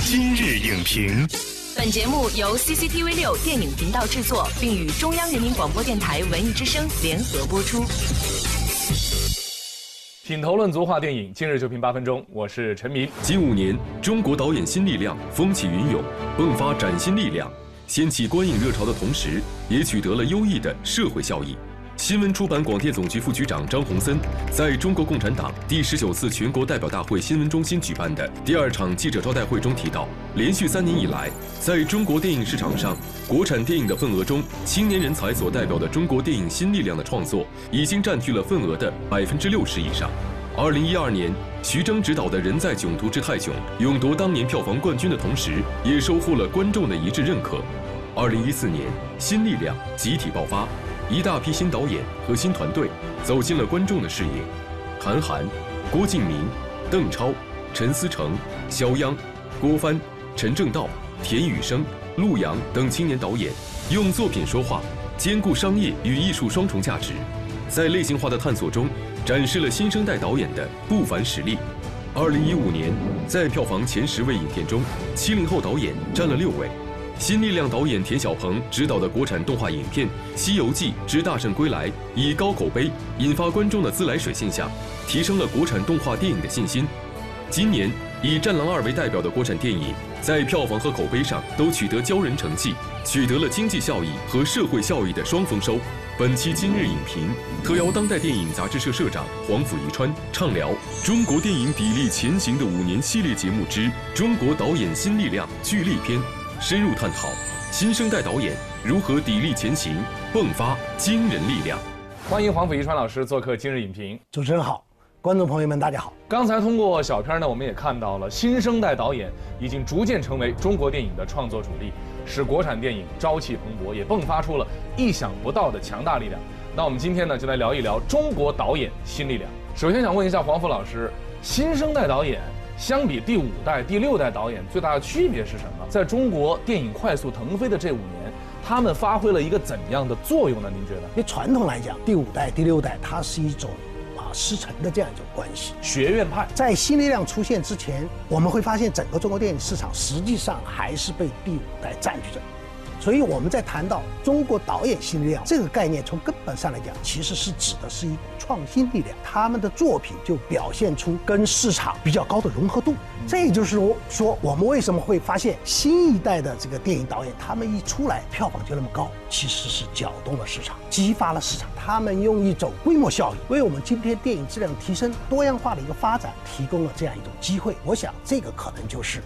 今日影评，本节目由 CCTV 六电影频道制作，并与中央人民广播电台文艺之声联合播出。品头论足话电影，今日就评八分钟。我是陈明。近五年，中国导演新力量风起云涌，迸发崭新力量，掀起观影热潮的同时，也取得了优异的社会效益。新闻出版广电总局副局长张宏森在中国共产党第十九次全国代表大会新闻中心举办的第二场记者招待会中提到，连续三年以来，在中国电影市场上，国产电影的份额中，青年人才所代表的中国电影新力量的创作已经占据了份额的百分之六十以上。二零一二年，徐峥执导的《人在囧途之泰囧》勇夺当年票房冠军的同时，也收获了观众的一致认可。二零一四年，新力量集体爆发。一大批新导演和新团队走进了观众的视野，韩寒、郭敬明、邓超、陈思诚、肖央、郭帆、陈正道、田雨生、陆阳等青年导演，用作品说话，兼顾商业与艺术双重价值，在类型化的探索中，展示了新生代导演的不凡实力。二零一五年，在票房前十位影片中，七零后导演占了六位。新力量导演田晓鹏执导的国产动画影片《西游记之大圣归来》以高口碑引发观众的自来水现象，提升了国产动画电影的信心。今年以《战狼二》为代表的国产电影，在票房和口碑上都取得骄人成绩，取得了经济效益和社会效益的双丰收。本期今日影评特邀当代电影杂志社社长黄甫宜川畅聊中国电影砥砺前行的五年系列节目之《中国导演新力量聚力篇》。深入探讨新生代导演如何砥砺前行，迸发惊人力量。欢迎黄甫一川老师做客今日影评。主持人好，观众朋友们大家好。刚才通过小片呢，我们也看到了新生代导演已经逐渐成为中国电影的创作主力，使国产电影朝气蓬勃，也迸发出了意想不到的强大力量。那我们今天呢，就来聊一聊中国导演新力量。首先想问一下黄甫老师，新生代导演。相比第五代、第六代导演，最大的区别是什么？在中国电影快速腾飞的这五年，他们发挥了一个怎样的作用呢？您觉得？因为传统来讲，第五代、第六代，它是一种啊师承的这样一种关系。学院派在新力量出现之前，我们会发现整个中国电影市场实际上还是被第五代占据着。所以我们在谈到中国导演新力量这个概念，从根本上来讲，其实是指的是一股创新力量。他们的作品就表现出跟市场比较高的融合度。这也就是说，说我们为什么会发现新一代的这个电影导演，他们一出来票房就那么高，其实是搅动了市场，激发了市场。他们用一种规模效应，为我们今天电影质量提升、多样化的一个发展提供了这样一种机会。我想，这个可能就是。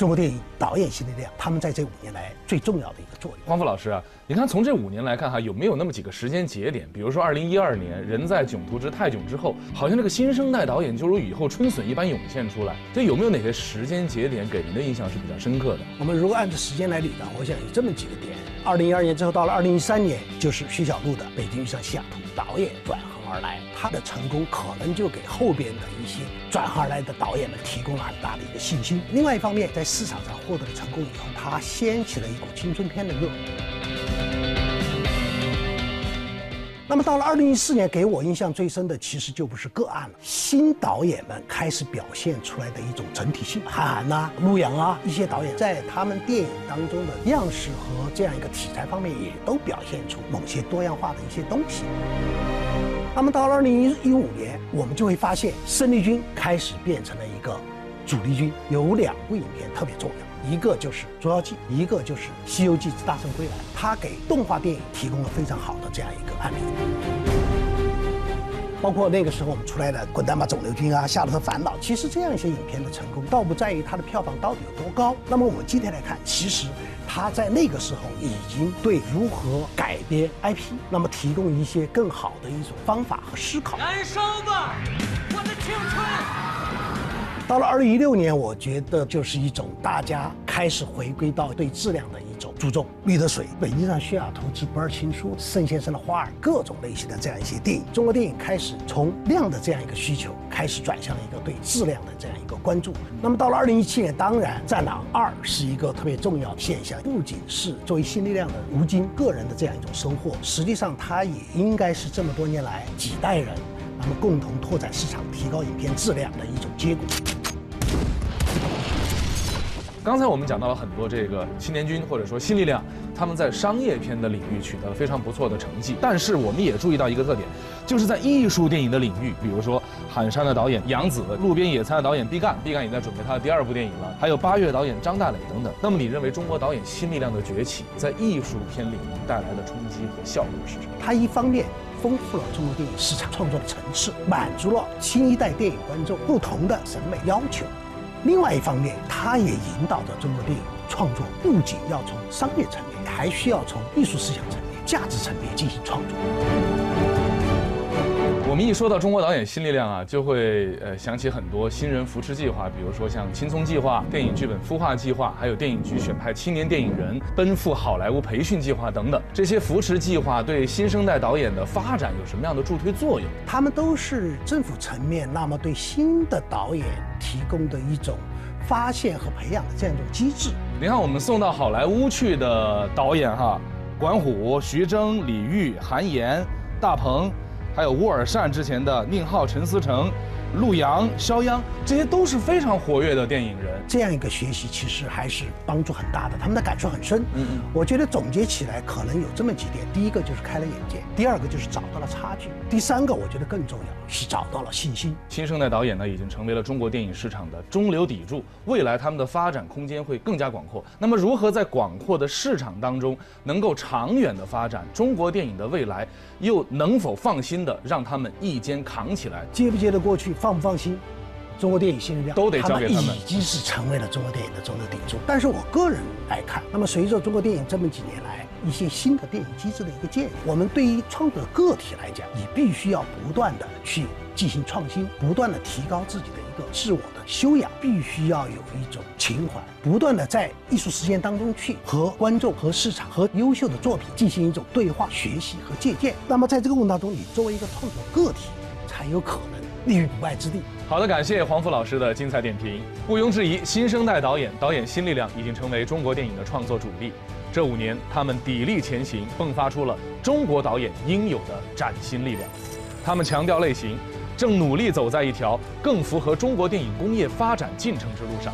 中国电影导演新力量，他们在这五年来最重要的一个作用。黄甫老师啊，你看从这五年来看哈，有没有那么几个时间节点？比如说二零一二年《人在囧途之泰囧》之后，好像这个新生代导演就如雨后春笋一般涌现出来。这有没有哪些时间节点给您的印象是比较深刻的？我们如果按照时间来捋呢，我想有这么几个点：二零一二年之后，到了二零一三年，就是徐小璐的《北京遇上西雅图》导演转。而来，他的成功可能就给后边的一些转行而来的导演们提供了很大的一个信心。另外一方面，在市场上获得了成功以后，他掀起了一股青春片的热。那么到了二零一四年，给我印象最深的其实就不是个案了，新导演们开始表现出来的一种整体性。韩寒呐、陆阳啊，一些导演在他们电影当中的样式和这样一个题材方面，也都表现出某些多样化的一些东西。那么到了二零一五年，我们就会发现生力军开始变成了一个主力军。有两部影片特别重要，一个就是《捉妖记》，一个就是《西游记之大圣归来》。它给动画电影提供了非常好的这样一个案例。包括那个时候我们出来的《滚蛋吧肿瘤君》啊，《夏洛特烦恼》，其实这样一些影片的成功，倒不在于它的票房到底有多高。那么我们今天来看，其实。它在那个时候已经对如何改编 IP，那么提供一些更好的一种方法和思考。燃烧吧，我的青春！到了二零一六年，我觉得就是一种大家开始回归到对质量的注重。绿的水、北京上西雅图之不二情书、圣先生的花儿，各种类型的这样一些电影，中国电影开始从量的这样一个需求，开始转向了一个对质量的这样一个关注。那么到了二零一七年，当然《战狼二》是一个特别重要的现象，不仅是作为新力量的吴京个人的这样一种收获，实际上它也应该是这么多年来几代人那么共同拓展市场、提高影片质量的一种结果。刚才我们讲到了很多这个青年军或者说新力量，他们在商业片的领域取得了非常不错的成绩。但是我们也注意到一个特点，就是在艺术电影的领域，比如说《喊山》的导演杨紫，《路边野餐》的导演毕赣，毕赣也在准备他的第二部电影了，还有《八月》导演张大磊等等。那么你认为中国导演新力量的崛起在艺术片领域带来的冲击和效果是什么？它一方面丰富了中国电影市场创作的层次，满足了新一代电影观众不同的审美要求；另外一方面，他也引导着中国电影创作不仅要从商业层面，还需要从艺术思想层面、价值层面进行创作。我们一说到中国导演新力量啊，就会呃想起很多新人扶持计划，比如说像青葱计划、电影剧本孵化计划，还有电影局选派青年电影人奔赴好莱坞培训计划等等。这些扶持计划对新生代导演的发展有什么样的助推作用？他们都是政府层面那么对新的导演提供的一种发现和培养的这样一种机制。你看，我们送到好莱坞去的导演哈，管虎、徐峥、李玉、韩延、大鹏。还有沃尔善之前的宁浩、陈思诚、陆阳、肖央，这些都是非常活跃的电影人。这样一个学习其实还是帮助很大的，他们的感受很深。嗯嗯，我觉得总结起来可能有这么几点：第一个就是开了眼界，第二个就是找到了差距，第三个我觉得更重要是找到了信心。新生代导演呢，已经成为了中国电影市场的中流砥柱，未来他们的发展空间会更加广阔。那么，如何在广阔的市场当中能够长远的发展，中国电影的未来又能否放心的让他们一肩扛起来？接不接得过去，放不放心？中国电影新力量都得交给他们，已经是成为了中国电影的中流砥柱。但是我个人来看，那么随着中国电影这么几年来一些新的电影机制的一个建立，我们对于创作个体来讲，你必须要不断的去进行创新，不断的提高自己的一个自我的修养，必须要有一种情怀，不断的在艺术实践当中去和观众、和市场、和优秀的作品进行一种对话、学习和借鉴。那么在这个过程当中，你作为一个创作个体，才有可能立于不败之地。好的，感谢黄甫老师的精彩点评。毋庸置疑，新生代导演、导演新力量已经成为中国电影的创作主力。这五年，他们砥砺前行，迸发出了中国导演应有的崭新力量。他们强调类型，正努力走在一条更符合中国电影工业发展进程之路上。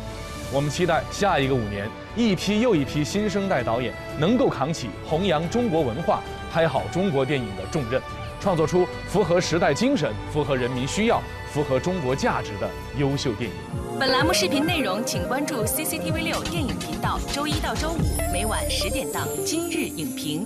我们期待下一个五年，一批又一批新生代导演能够扛起弘扬中国文化、拍好中国电影的重任，创作出符合时代精神、符合人民需要。符合中国价值的优秀电影。本栏目视频内容，请关注 CCTV 六电影频道，周一到周五每晚十点档《今日影评》。